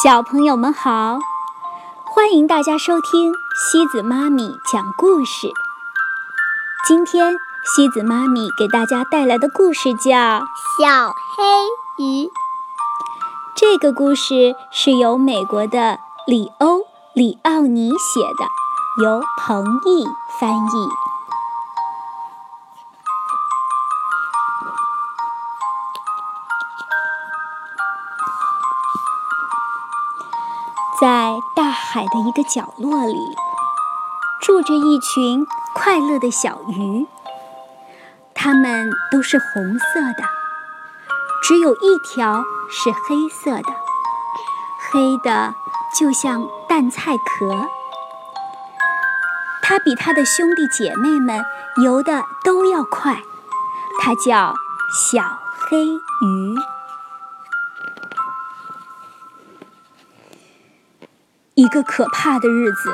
小朋友们好，欢迎大家收听西子妈咪讲故事。今天西子妈咪给大家带来的故事叫《小黑鱼》。这个故事是由美国的里欧·里奥尼写的，由彭毅翻译。在大海的一个角落里，住着一群快乐的小鱼。它们都是红色的，只有一条是黑色的，黑的就像蛋菜壳。它比它的兄弟姐妹们游的都要快，它叫小黑鱼。一个可怕的日子，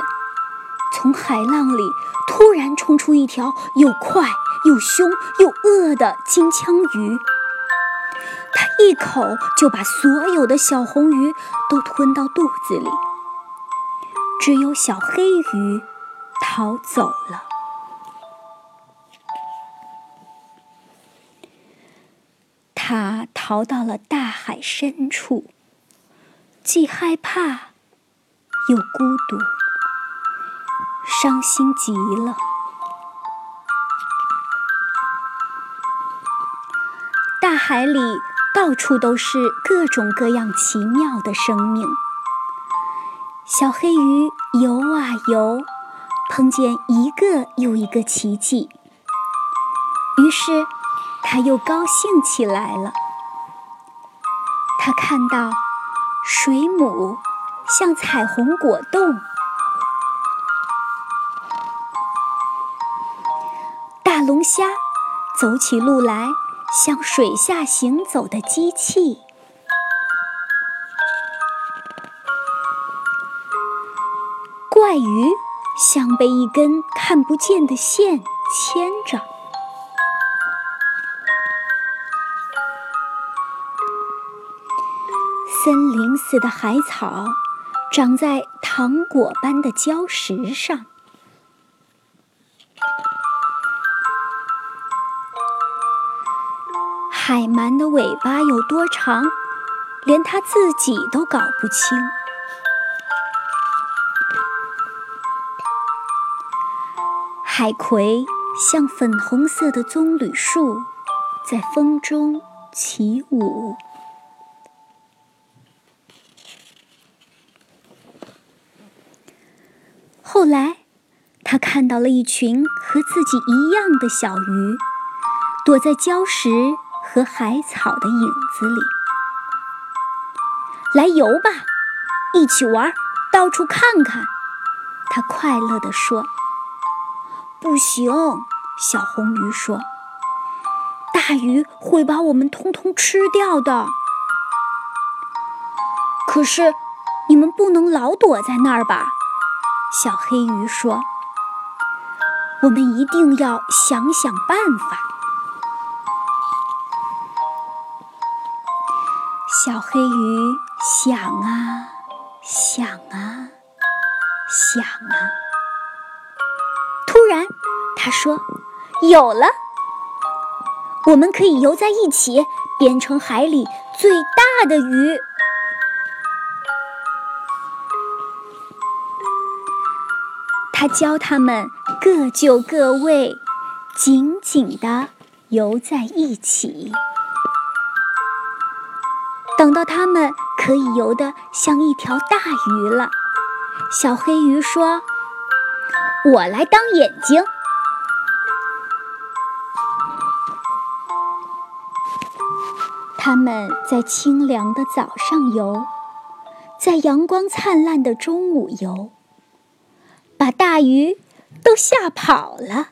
从海浪里突然冲出一条又快又凶又饿的金枪鱼。它一口就把所有的小红鱼都吞到肚子里，只有小黑鱼逃走了。它逃到了大海深处，既害怕。又孤独，伤心极了。大海里到处都是各种各样奇妙的生命。小黑鱼游啊游，碰见一个又一个奇迹，于是它又高兴起来了。它看到水母。像彩虹果冻，大龙虾走起路来像水下行走的机器，怪鱼像被一根看不见的线牵着。森林似的海草。长在糖果般的礁石上，海鳗的尾巴有多长，连它自己都搞不清。海葵像粉红色的棕榈树，在风中起舞。后来，他看到了一群和自己一样的小鱼，躲在礁石和海草的影子里。来游吧，一起玩，到处看看。他快乐地说：“不行。”小红鱼说：“大鱼会把我们通通吃掉的。”可是，你们不能老躲在那儿吧？小黑鱼说：“我们一定要想想办法。”小黑鱼想啊想啊想啊，突然他说：“有了！我们可以游在一起，变成海里最大的鱼。”他教他们各就各位，紧紧地游在一起。等到他们可以游得像一条大鱼了，小黑鱼说：“我来当眼睛。”他们在清凉的早上游，在阳光灿烂的中午游。把大鱼都吓跑了。